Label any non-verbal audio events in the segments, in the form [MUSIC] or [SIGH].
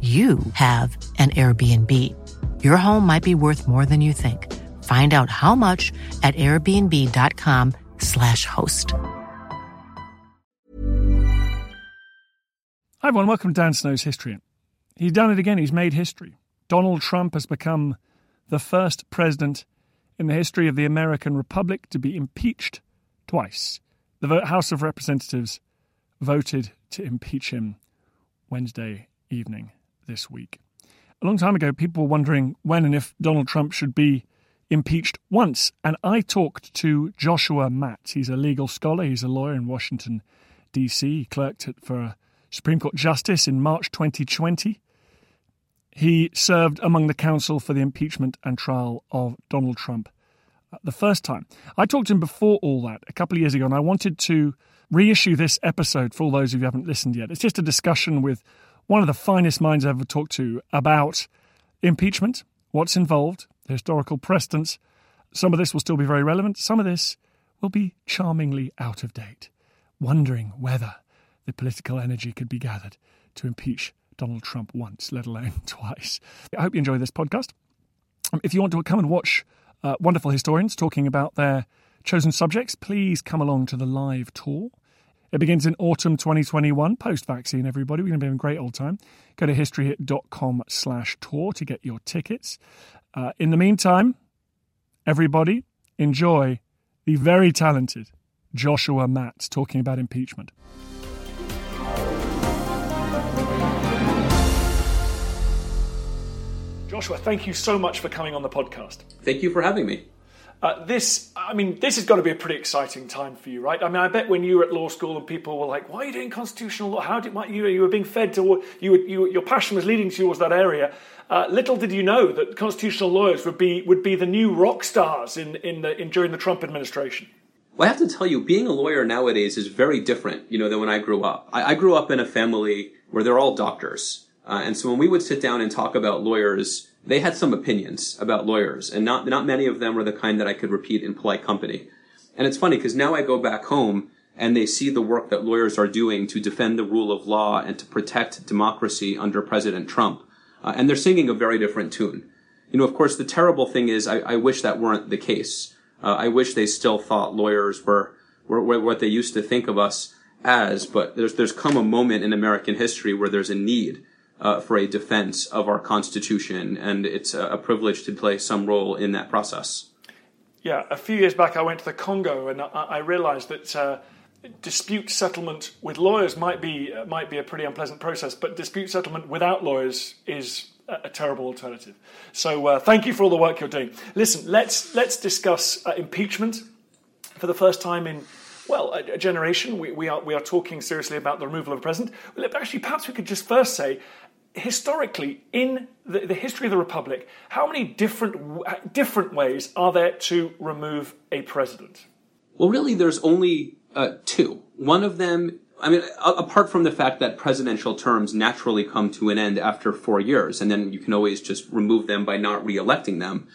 you have an Airbnb. Your home might be worth more than you think. Find out how much at airbnb.com/slash host. Hi, everyone. Welcome to Dan Snow's History. He's done it again. He's made history. Donald Trump has become the first president in the history of the American Republic to be impeached twice. The House of Representatives voted to impeach him Wednesday evening this week. A long time ago, people were wondering when and if Donald Trump should be impeached once. And I talked to Joshua Matz. He's a legal scholar, he's a lawyer in Washington, D.C. He clerked for a Supreme Court Justice in March 2020. He served among the counsel for the impeachment and trial of Donald Trump uh, the first time. I talked to him before all that a couple of years ago, and I wanted to reissue this episode for all those of you who haven't listened yet. It's just a discussion with one of the finest minds I've ever talked to about impeachment, what's involved, historical precedents. Some of this will still be very relevant, some of this will be charmingly out of date, wondering whether the political energy could be gathered to impeach Donald Trump once, let alone [LAUGHS] twice. I hope you enjoy this podcast. Um, if you want to come and watch uh, wonderful historians talking about their chosen subjects, please come along to the live tour. It begins in autumn 2021, post-vaccine, everybody. We're going to be having a great old time. Go to historyhit.com slash tour to get your tickets. Uh, in the meantime, everybody, enjoy the very talented Joshua Matz talking about impeachment. Joshua, thank you so much for coming on the podcast. Thank you for having me. Uh, this, I mean, this has got to be a pretty exciting time for you, right? I mean, I bet when you were at law school and people were like, "Why are you doing constitutional law? How did you you were being fed to you, you your passion was leading towards that area." Uh, little did you know that constitutional lawyers would be would be the new rock stars in in, the, in during the Trump administration. Well, I have to tell you, being a lawyer nowadays is very different, you know, than when I grew up. I, I grew up in a family where they're all doctors, uh, and so when we would sit down and talk about lawyers they had some opinions about lawyers, and not not many of them were the kind that I could repeat in polite company. And it's funny because now I go back home and they see the work that lawyers are doing to defend the rule of law and to protect democracy under President Trump, uh, and they're singing a very different tune. You know, of course, the terrible thing is, I, I wish that weren't the case. Uh, I wish they still thought lawyers were, were, were what they used to think of us as, but there's there's come a moment in American history where there's a need uh, for a defense of our Constitution, and it's a, a, privilege to play some role in that process. Yeah, a few years back I went to the Congo and I, I realized that. Uh, dispute settlement with lawyers might be uh, might be a pretty unpleasant process, but dispute settlement without lawyers is a, a terrible alternative. So, uh, thank you for all the work you're doing. Listen, let's let's discuss uh, impeachment for the first time in well, a, generation. We, we, are we are talking seriously about the removal of a president. Well, actually, perhaps we could just first say historically, in the, the, history of the Republic, how many different, different ways are there to remove a president? Well, really, there's only uh, two. One of them, I mean, apart from the fact that presidential terms naturally come to an end after four years, and then you can always just remove them by not re-electing them.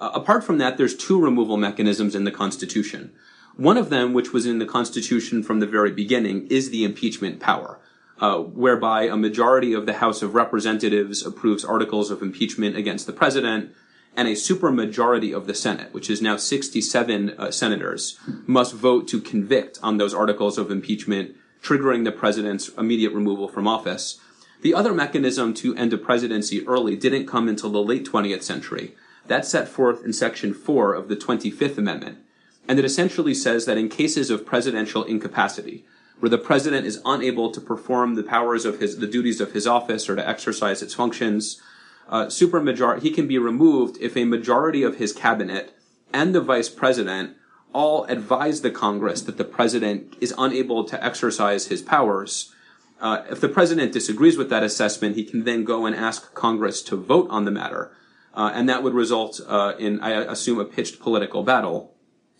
Uh, apart from that, there's two removal mechanisms in the Constitution. One of them, which was in the Constitution from the very beginning, is the impeachment power uh, whereby a majority of the House of Representatives approves articles of impeachment against the president, and a supermajority of the Senate, which is now 67 uh, senators, must vote to convict on those articles of impeachment, triggering the president's immediate removal from office. The other mechanism to end a presidency early didn't come until the late 20th century. That's set forth in Section 4 of the 25th Amendment. And it essentially says that in cases of presidential incapacity, where the president is unable to perform the powers of his, the duties of his office or to exercise its functions, uh, supermajority, he can be removed if a majority of his cabinet and the vice president all advise the Congress that the president is unable to exercise his powers. Uh, if the president disagrees with that assessment, he can then go and ask Congress to vote on the matter. Uh, and that would result uh, in, I assume, a pitched political battle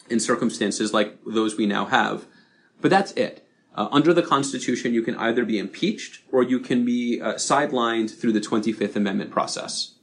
in circumstances like those we now have. But that's it. Uh, under the Constitution, you can either be impeached or you can be uh, sidelined through the 25th Amendment process.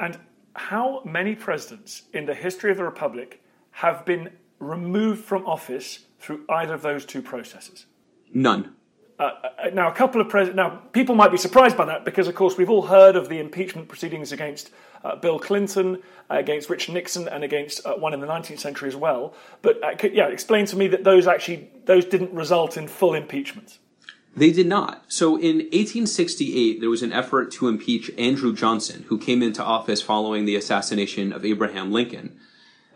And how many presidents in the history of the Republic have been removed from office through either of those two processes? None. Uh, uh now, a couple of presidents. Now, people might be surprised by that because, of course, we've all heard of the impeachment proceedings against uh, Bill Clinton, uh, against Richard Nixon, and against uh, one in the 19th century as well. But uh, yeah, explain to me that those actually those didn't result in full impeachment. They did not. So in 1868, there was an effort to impeach Andrew Johnson, who came into office following the assassination of Abraham Lincoln.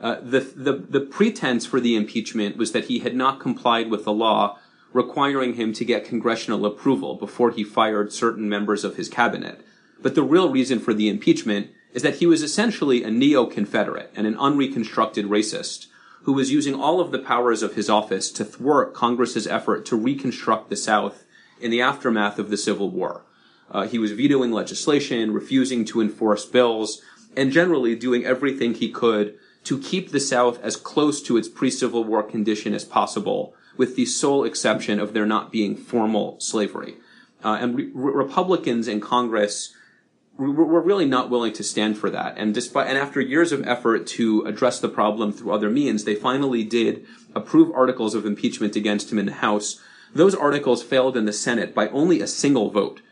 Uh, the, the, the pretense for the impeachment was that he had not complied with the law requiring him to get congressional approval before he fired certain members of his cabinet. But the real reason for the impeachment is that he was essentially a neo-Confederate and an unreconstructed racist who was using all of the powers of his office to thwart Congress's effort to reconstruct the South in the aftermath of the Civil War. Uh, he was vetoing legislation, refusing to enforce bills, and generally doing everything he could to keep the South as close to its pre-Civil War condition as possible, with the sole exception of there not being formal slavery. Uh, and re- Republicans in Congress we're really not willing to stand for that. And despite, and after years of effort to address the problem through other means, they finally did approve articles of impeachment against him in the House. Those articles failed in the Senate by only a single vote.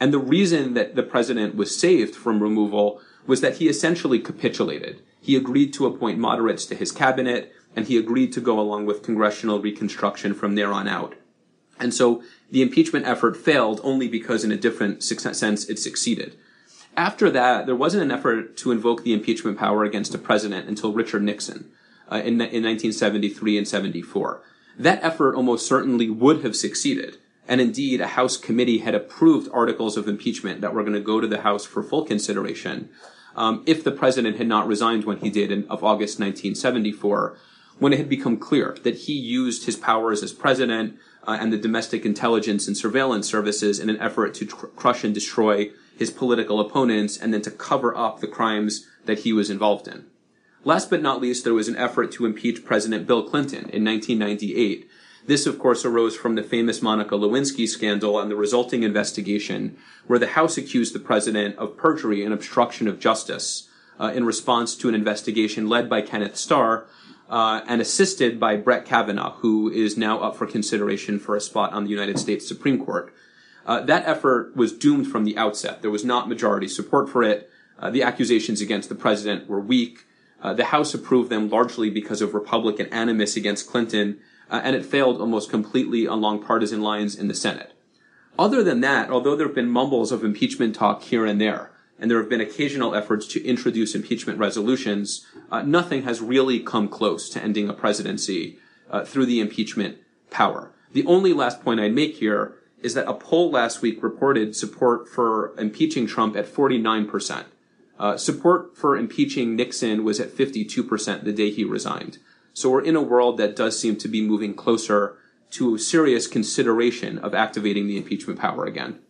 And the reason that the president was saved from removal was that he essentially capitulated. He agreed to appoint moderates to his cabinet, and he agreed to go along with congressional reconstruction from there on out. And so the impeachment effort failed only because in a different sense it succeeded. After that, there wasn't an effort to invoke the impeachment power against a president until Richard Nixon uh, in, in 1973 and 74. That effort almost certainly would have succeeded. And indeed, a House committee had approved articles of impeachment that were going to go to the House for full consideration um, if the president had not resigned when he did in, of August 1974, when it had become clear that he used his powers as president uh, and the domestic intelligence and surveillance services in an effort to tr- crush and destroy his political opponents and then to cover up the crimes that he was involved in. Last but not least, there was an effort to impeach President Bill Clinton in 1998. This, of course, arose from the famous Monica Lewinsky scandal and the resulting investigation, where the House accused the president of perjury and obstruction of justice uh, in response to an investigation led by Kenneth Starr uh, and assisted by Brett Kavanaugh, who is now up for consideration for a spot on the United States Supreme Court. Uh, that effort was doomed from the outset. There was not majority support for it. Uh, the accusations against the president were weak. Uh, the House approved them largely because of Republican animus against Clinton, uh, and it failed almost completely along partisan lines in the Senate. Other than that, although there have been mumbles of impeachment talk here and there, and there have been occasional efforts to introduce impeachment resolutions, uh, nothing has really come close to ending a presidency uh, through the impeachment power. The only last point I'd make here is that a poll last week reported support for impeaching Trump at 49%. Uh, support for impeaching Nixon was at 52% the day he resigned. So we're in a world that does seem to be moving closer to serious consideration of activating the impeachment power again.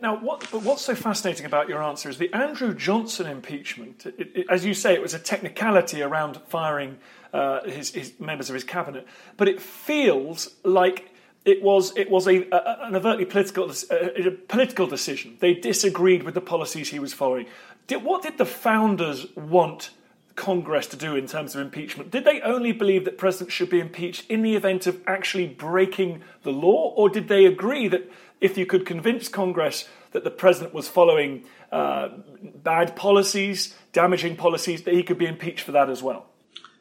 Now, what, but what's so fascinating about your answer is the Andrew Johnson impeachment. It, it, as you say, it was a technicality around firing uh, his, his members of his cabinet, but it feels like it was it was a, a an overtly political a, a, political decision. They disagreed with the policies he was following. Did, what did the founders want Congress to do in terms of impeachment? Did they only believe that presidents should be impeached in the event of actually breaking the law, or did they agree that if you could convince Congress that the president was following uh, bad policies, damaging policies, that he could be impeached for that as well.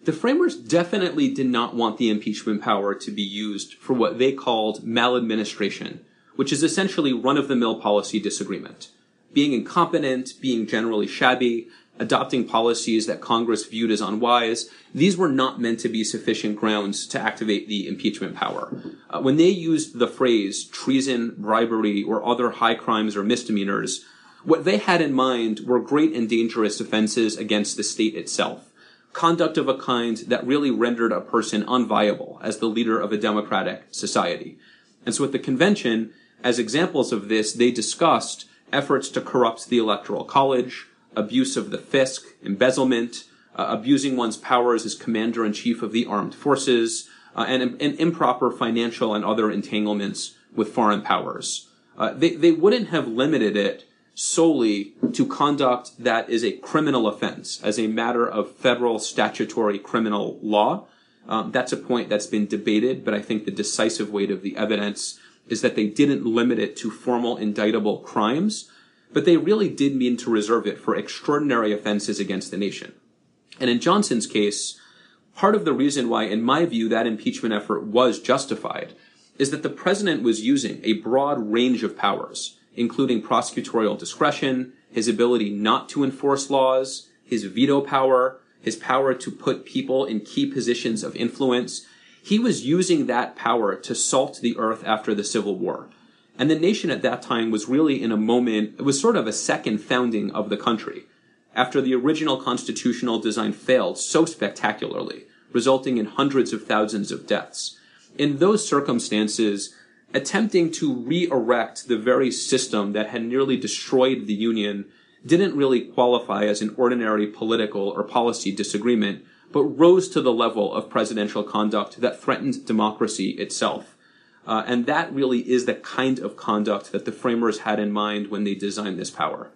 The framers definitely did not want the impeachment power to be used for what they called maladministration, which is essentially run of the mill policy disagreement. Being incompetent, being generally shabby, adopting policies that Congress viewed as unwise, these were not meant to be sufficient grounds to activate the impeachment power. Uh, when they used the phrase treason, bribery, or other high crimes or misdemeanors, what they had in mind were great and dangerous offenses against the state itself. Conduct of a kind that really rendered a person unviable as the leader of a democratic society. And so at the convention, as examples of this, they discussed efforts to corrupt the electoral college, abuse of the fisc, embezzlement, uh, abusing one's powers as commander in chief of the armed forces, uh, and, and, improper financial and other entanglements with foreign powers. Uh, they, they wouldn't have limited it solely to conduct that is a criminal offense as a matter of federal statutory criminal law. Um, that's a point that's been debated, but I think the decisive weight of the evidence is that they didn't limit it to formal indictable crimes, but they really did mean to reserve it for extraordinary offenses against the nation. And in Johnson's case, part of the reason why, in my view, that impeachment effort was justified is that the president was using a broad range of powers, including prosecutorial discretion, his ability not to enforce laws, his veto power, his power to put people in key positions of influence. He was using that power to salt the earth after the Civil War. And the nation at that time was really in a moment, it was sort of a second founding of the country after the original constitutional design failed so spectacularly, resulting in hundreds of thousands of deaths. In those circumstances, attempting to re-erect the very system that had nearly destroyed the Union didn't really qualify as an ordinary political or policy disagreement, but rose to the level of presidential conduct that threatened democracy itself. Uh, and that really is the kind of conduct that the framers had in mind when they designed this power.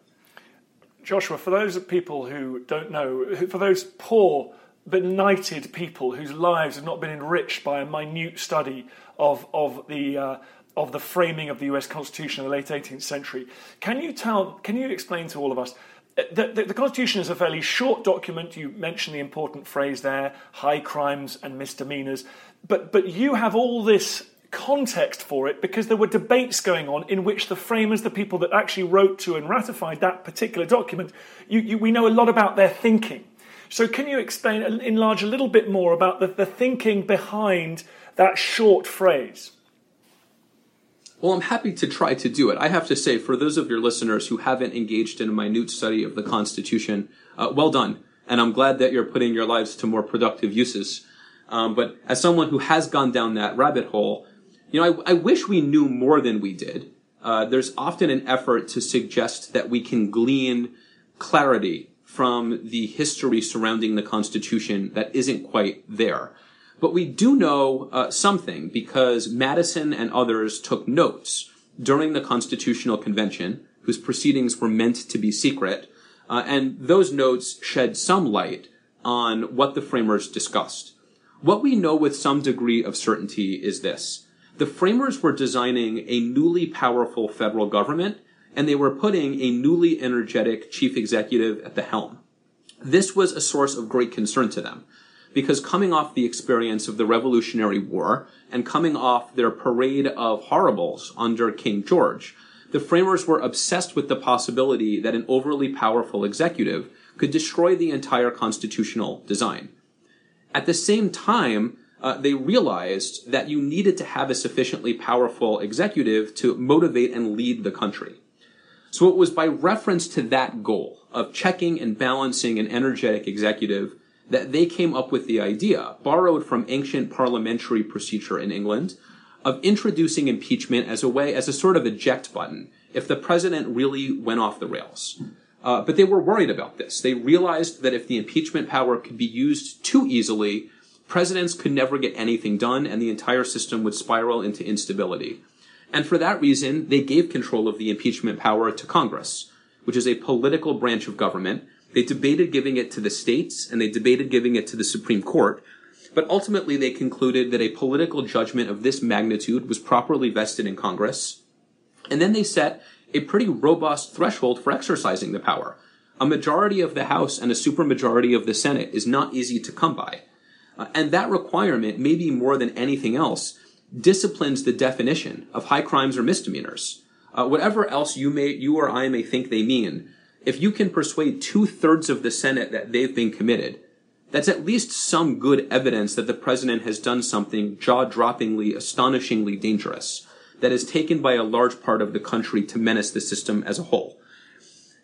Joshua, for those people who don't know, for those poor, benighted people whose lives have not been enriched by a minute study of, of, the, uh, of the framing of the US Constitution in the late 18th century, can you, tell, can you explain to all of us uh, the, the, the, Constitution is a fairly short document. You mentioned the important phrase there high crimes and misdemeanors. But, but you have all this context for it because there were debates going on in which the framers, the people that actually wrote to and ratified that particular document, you, you, we know a lot about their thinking. So, can you explain, enlarge a little bit more about the, the thinking behind that short phrase? Well, I'm happy to try to do it. I have to say, for those of your listeners who haven't engaged in a minute study of the Constitution, uh, well done. And I'm glad that you're putting your lives to more productive uses. Um, but as someone who has gone down that rabbit hole, you know, I, I wish we knew more than we did. Uh, there's often an effort to suggest that we can glean clarity from the history surrounding the Constitution that isn't quite there. But we do know uh, something because Madison and others took notes during the Constitutional Convention, whose proceedings were meant to be secret, uh, and those notes shed some light on what the framers discussed. What we know with some degree of certainty is this the framers were designing a newly powerful federal government and they were putting a newly energetic chief executive at the helm. This was a source of great concern to them because coming off the experience of the Revolutionary War and coming off their parade of horribles under King George, the framers were obsessed with the possibility that an overly powerful executive could destroy the entire constitutional design. At the same time, uh, they realized that you needed to have a sufficiently powerful executive to motivate and lead the country. So it was by reference to that goal of checking and balancing an energetic executive that they came up with the idea, borrowed from ancient parliamentary procedure in England, of introducing impeachment as a way, as a sort of eject button, if the president really went off the rails. Uh, but they were worried about this. They realized that if the impeachment power could be used too easily, presidents could never get anything done and the entire system would spiral into instability. And for that reason, they gave control of the impeachment power to Congress, which is a political branch of government. They debated giving it to the states and they debated giving it to the Supreme Court. But ultimately, they concluded that a political judgment of this magnitude was properly vested in Congress. And then they set a pretty robust threshold for exercising the power. A majority of the House and a supermajority of the Senate is not easy to come by. Uh, and that requirement, maybe more than anything else, disciplines the definition of high crimes or misdemeanors. Uh, whatever else you may, you or I may think they mean, if you can persuade two thirds of the Senate that they've been committed, that's at least some good evidence that the president has done something jaw-droppingly, astonishingly dangerous that is taken by a large part of the country to menace the system as a whole.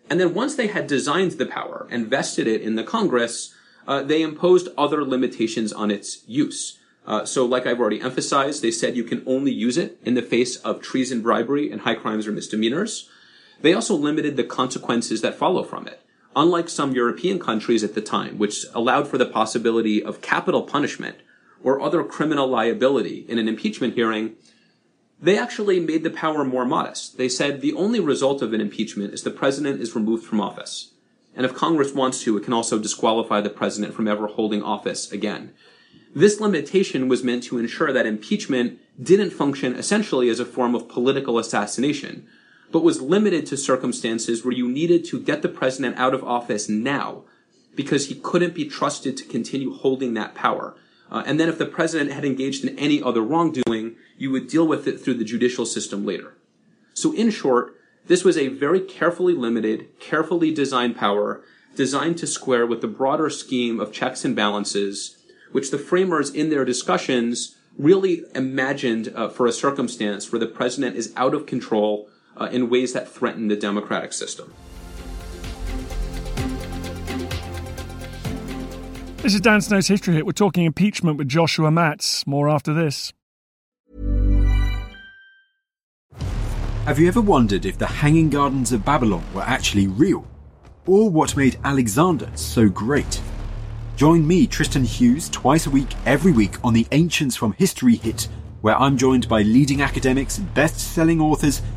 And then once they had designed the power and vested it in the Congress, uh, they imposed other limitations on its use. Uh, so, like I've already emphasized, they said you can only use it in the face of treason, bribery, and high crimes or misdemeanors. They also limited the consequences that follow from it. Unlike some European countries at the time, which allowed for the possibility of capital punishment or other criminal liability in an impeachment hearing, they actually made the power more modest. They said the only result of an impeachment is the president is removed from office. And if Congress wants to, it can also disqualify the president from ever holding office again. This limitation was meant to ensure that impeachment didn't function essentially as a form of political assassination, but was limited to circumstances where you needed to get the president out of office now because he couldn't be trusted to continue holding that power. Uh, and then if the president had engaged in any other wrongdoing, you would deal with it through the judicial system later. So in short, this was a very carefully limited, carefully designed power designed to square with the broader scheme of checks and balances which the framers in their discussions really imagined uh, for a circumstance where the president is out of control uh, in ways that threaten the democratic system. This is Dan Snow's History Hit. We're talking impeachment with Joshua Matz. More after this. Have you ever wondered if the Hanging Gardens of Babylon were actually real? Or what made Alexander so great? Join me, Tristan Hughes, twice a week, every week on the Ancients from History Hit, where I'm joined by leading academics, best selling authors,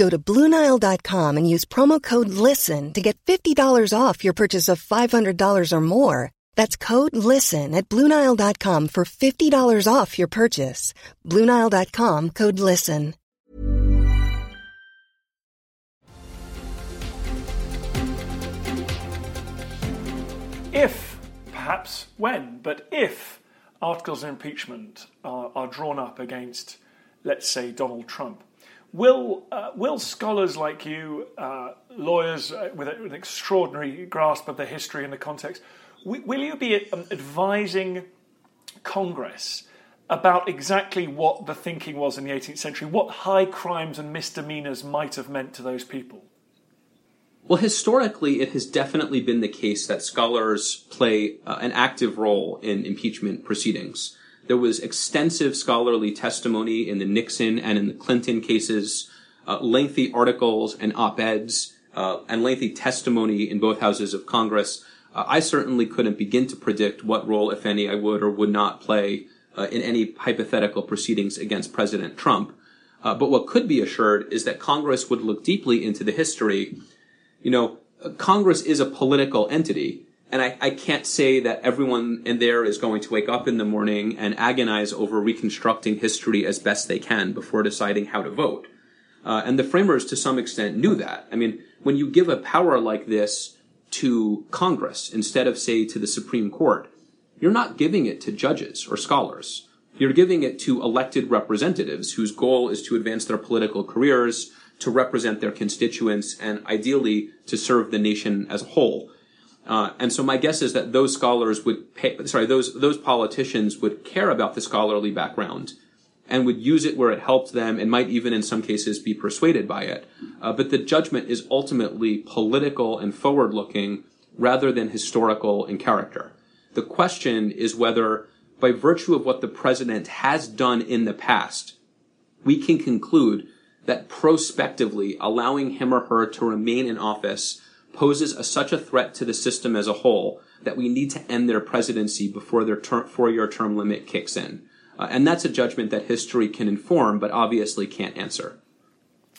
Go to Bluenile.com and use promo code LISTEN to get $50 off your purchase of $500 or more. That's code LISTEN at Bluenile.com for $50 off your purchase. Bluenile.com code LISTEN. If, perhaps when, but if articles of impeachment are, are drawn up against, let's say, Donald Trump, will uh, will scholars like you, uh, lawyers uh, with an extraordinary grasp of the history and the context, will, will you be um, advising Congress about exactly what the thinking was in the 18th century, what high crimes and misdemeanors might have meant to those people? Well, historically, it has definitely been the case that scholars play uh, an active role in impeachment proceedings. There was extensive scholarly testimony in the Nixon and in the Clinton cases, uh, lengthy articles and op-eds uh, and lengthy testimony in both houses of Congress, uh, I certainly couldn't begin to predict what role, if any, I would or would not play uh, in any hypothetical proceedings against President Trump. Uh, but what could be assured is that Congress would look deeply into the history. You know, Congress is a political entity, and I, I, can't say that everyone in there is going to wake up in the morning and agonize over reconstructing history as best they can before deciding how to vote. Uh, and the framers, to some extent, knew that. I mean, when you give a power like this to Congress instead of, say, to the Supreme Court, you're not giving it to judges or scholars. You're giving it to elected representatives whose goal is to advance their political careers, to represent their constituents, and ideally to serve the nation as a whole. Uh, and so my guess is that those scholars would pay, sorry, those, those politicians would care about the scholarly background and would use it where it helped them and might even in some cases be persuaded by it. Uh, but the judgment is ultimately political and forward looking rather than historical in character. The question is whether, by virtue of what the president has done in the past, we can conclude that prospectively allowing him or her to remain in office poses a, such a threat to the system as a whole that we need to end their presidency before their ter- four-year term limit kicks in. Uh, and that's a judgment that history can inform, but obviously can't answer.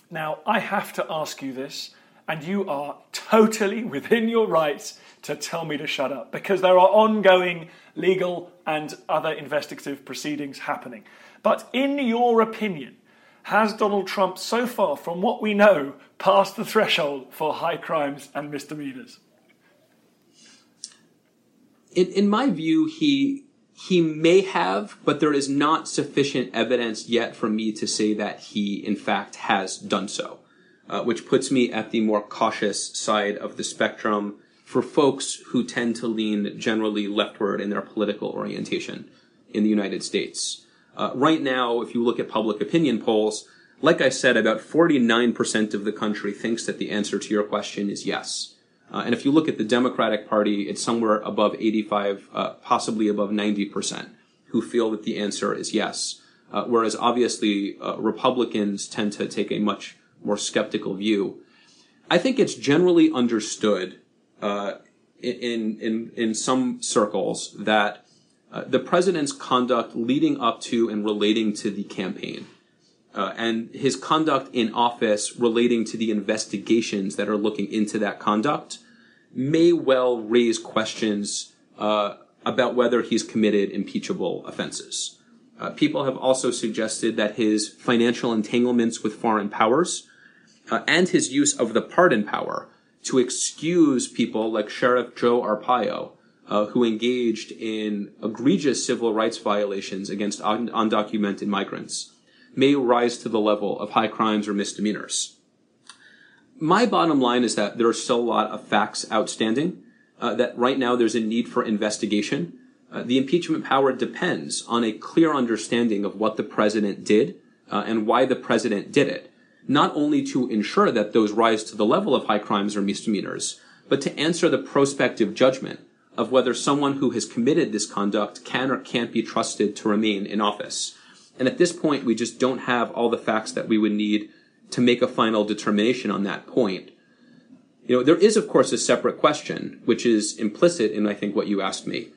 Now, I have to ask you this, and you are totally within your rights to tell me to shut up because there are ongoing legal and other investigative proceedings happening. But in your opinion, has Donald Trump so far, from what we know, passed the threshold for high crimes and misdemeanors? In, in my view, he he may have, but there is not sufficient evidence yet for me to say that he, in fact, has done so, uh, which puts me at the more cautious side of the spectrum for folks who tend to lean generally leftward in their political orientation in the United States. Uh, right now, if you look at public opinion polls, like I said, about 49% of the country thinks that the answer to your question is yes. Uh, and if you look at the Democratic Party, it's somewhere above 85, uh, possibly above 90% who feel that the answer is yes. Uh, whereas obviously uh, Republicans tend to take a much more skeptical view. I think it's generally understood uh, in in in some circles that uh, the president's conduct leading up to and relating to the campaign, uh, and his conduct in office relating to the investigations that are looking into that conduct, may well raise questions uh, about whether he's committed impeachable offenses. Uh, people have also suggested that his financial entanglements with foreign powers uh, and his use of the pardon power to excuse people like Sheriff Joe Arpaio, uh, who engaged in egregious civil rights violations against un- undocumented migrants, may rise to the level of high crimes or misdemeanors. My bottom line is that there are still a lot of facts outstanding, uh, that right now there's a need for investigation. Uh, the impeachment power depends on a clear understanding of what the president did uh, and why the president did it not only to ensure that those rise to the level of high crimes or misdemeanors, but to answer the prospective judgment of whether someone who has committed this conduct can or can't be trusted to remain in office. And at this point, we just don't have all the facts that we would need to make a final determination on that point. You know, there is, of course, a separate question, which is implicit in, I think, what you asked me.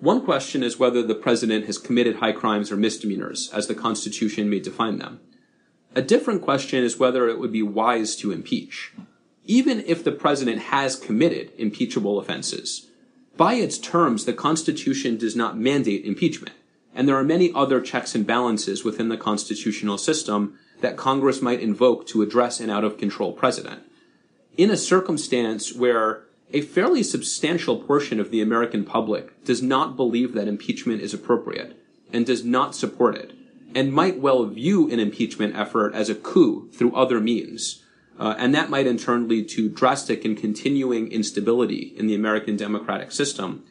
One question is whether the president has committed high crimes or misdemeanors, as the Constitution may define them. A different question is whether it would be wise to impeach. Even if the president has committed impeachable offenses, by its terms, the Constitution does not mandate impeachment, and there are many other checks and balances within the constitutional system that Congress might invoke to address an out of control president. In a circumstance where a fairly substantial portion of the American public does not believe that impeachment is appropriate and does not support it, and might well view an impeachment effort as a coup through other means. Uh, and that might in turn lead to drastic and continuing instability in the American democratic system.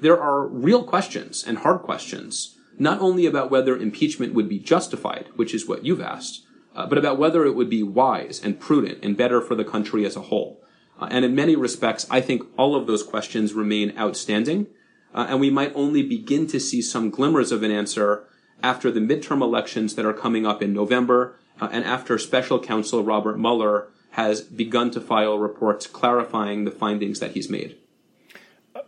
There are real questions and hard questions, not only about whether impeachment would be justified, which is what you've asked, uh, but about whether it would be wise and prudent and better for the country as a whole. Uh, and in many respects, I think all of those questions remain outstanding, uh, and we might only begin to see some glimmers of an answer after the midterm elections that are coming up in November uh, and after special counsel Robert Mueller has begun to file reports clarifying the findings that he's made.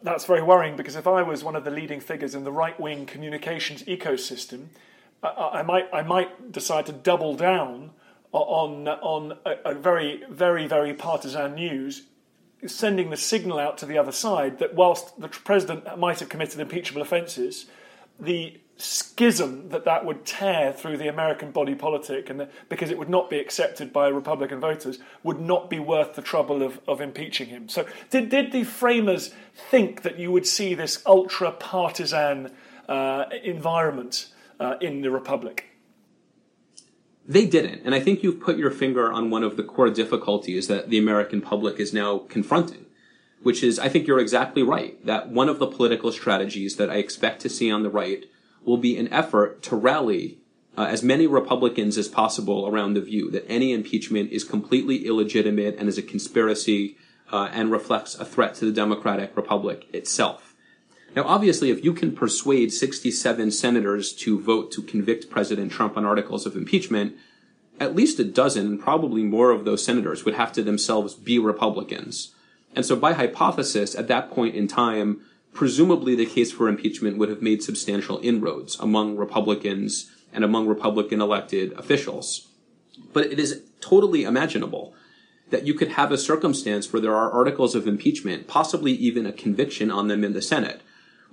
That's very worrying because if I was one of the leading figures in the right wing communications ecosystem, I, I, might, I might decide to double down on, on a, a very, very, very partisan news sending the signal out to the other side that whilst the president might have committed impeachable offences, the schism that that would tear through the American body politic, and the, because it would not be accepted by Republican voters, would not be worth the trouble of, of impeaching him. So, did, did the framers think that you would see this ultra partisan uh, environment uh, in the Republic? They didn't. And I think you've put your finger on one of the core difficulties that the American public is now confronting, which is, I think you're exactly right, that one of the political strategies that I expect to see on the right will be an effort to rally uh, as many Republicans as possible around the view that any impeachment is completely illegitimate and is a conspiracy uh, and reflects a threat to the Democratic Republic itself. Now, obviously, if you can persuade 67 senators to vote to convict President Trump on articles of impeachment, at least a dozen, probably more of those senators would have to themselves be Republicans. And so by hypothesis, at that point in time, presumably the case for impeachment would have made substantial inroads among Republicans and among Republican elected officials. But it is totally imaginable that you could have a circumstance where there are articles of impeachment, possibly even a conviction on them in the Senate,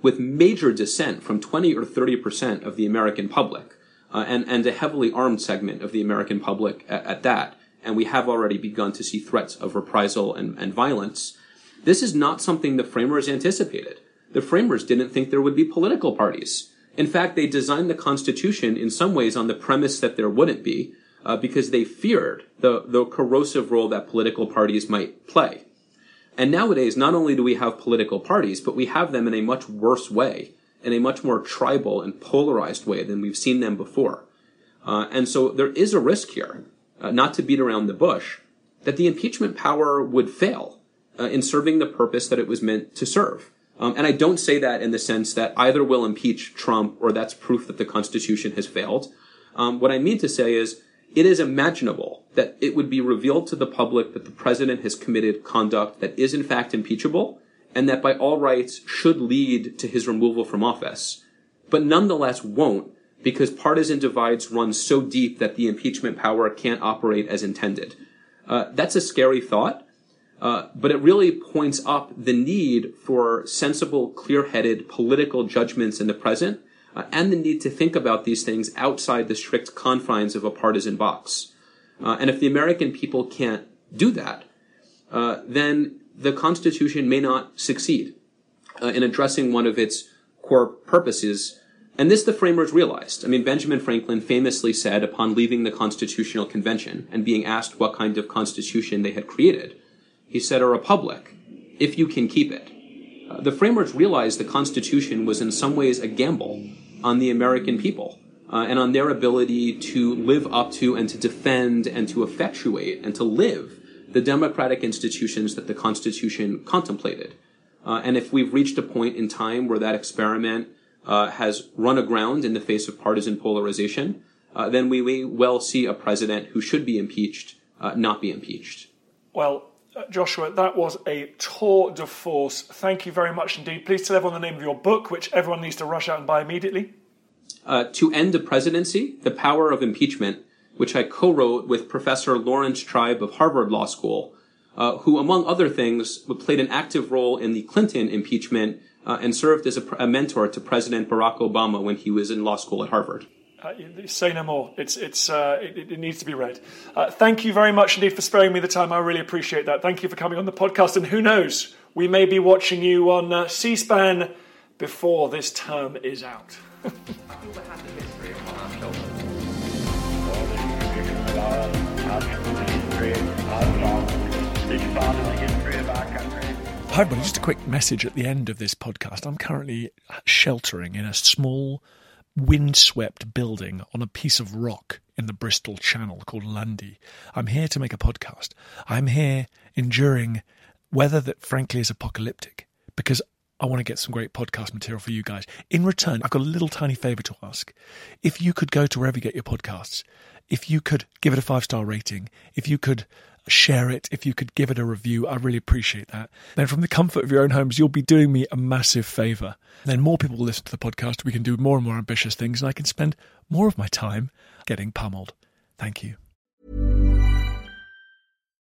with major dissent from 20 or 30 percent of the American public, uh, and, and a heavily armed segment of the American public at, at, that. And we have already begun to see threats of reprisal and, and violence. This is not something the framers anticipated the framers didn't think there would be political parties. In fact, they designed the Constitution in some ways on the premise that there wouldn't be, uh, because they feared the, the corrosive role that political parties might play. And nowadays, not only do we have political parties, but we have them in a much worse way, in a much more tribal and polarized way than we've seen them before. Uh, and so there is a risk here, uh, not to beat around the bush, that the impeachment power would fail uh, in serving the purpose that it was meant to serve. Um, and I don't say that in the sense that either will impeach Trump or that's proof that the Constitution has failed. Um, what I mean to say is it is imaginable that it would be revealed to the public that the president has committed conduct that is in fact impeachable and that by all rights should lead to his removal from office, but nonetheless won't because partisan divides run so deep that the impeachment power can't operate as intended. Uh, that's a scary thought. Uh, but it really points up the need for sensible, clear-headed political judgments in the present, uh, and the need to think about these things outside the strict confines of a partisan box. Uh, and if the American people can't do that, uh, then the Constitution may not succeed uh, in addressing one of its core purposes. And this the framers realized. I mean, Benjamin Franklin famously said upon leaving the Constitutional Convention and being asked what kind of constitution they had created, he said, a republic, if you can keep it. Uh, the framers realized the Constitution was in some ways a gamble on the American people uh, and on their ability to live up to and to defend and to effectuate and to live the democratic institutions that the Constitution contemplated. Uh, and if we've reached a point in time where that experiment uh, has run aground in the face of partisan polarization, uh, then we may well see a president who should be impeached uh, not be impeached. Well, Joshua, that was a tour de force. Thank you very much indeed. Please tell everyone the name of your book, which everyone needs to rush out and buy immediately. Uh, to End the Presidency, The Power of Impeachment, which I co-wrote with Professor Lawrence Tribe of Harvard Law School, uh, who, among other things, played an active role in the Clinton impeachment uh, and served as a, a mentor to President Barack Obama when he was in law school at Harvard. Uh, say no more. It's, it's, uh, it, it, needs to be read. Uh, thank you very much indeed for sparing me the time. I really appreciate that. Thank you for coming on the podcast. And who knows, we may be watching you on uh, C SPAN before this term is out. Hi, everybody. Just a quick message at the end of this podcast. I'm currently sheltering in a small windswept building on a piece of rock in the Bristol Channel called Lundy. I'm here to make a podcast. I'm here enduring weather that frankly is apocalyptic because I want to get some great podcast material for you guys. In return, I've got a little tiny favor to ask. If you could go to wherever you get your podcasts, if you could give it a five star rating, if you could share it, if you could give it a review, I really appreciate that. Then, from the comfort of your own homes, you'll be doing me a massive favour. Then, more people will listen to the podcast, we can do more and more ambitious things, and I can spend more of my time getting pummeled. Thank you.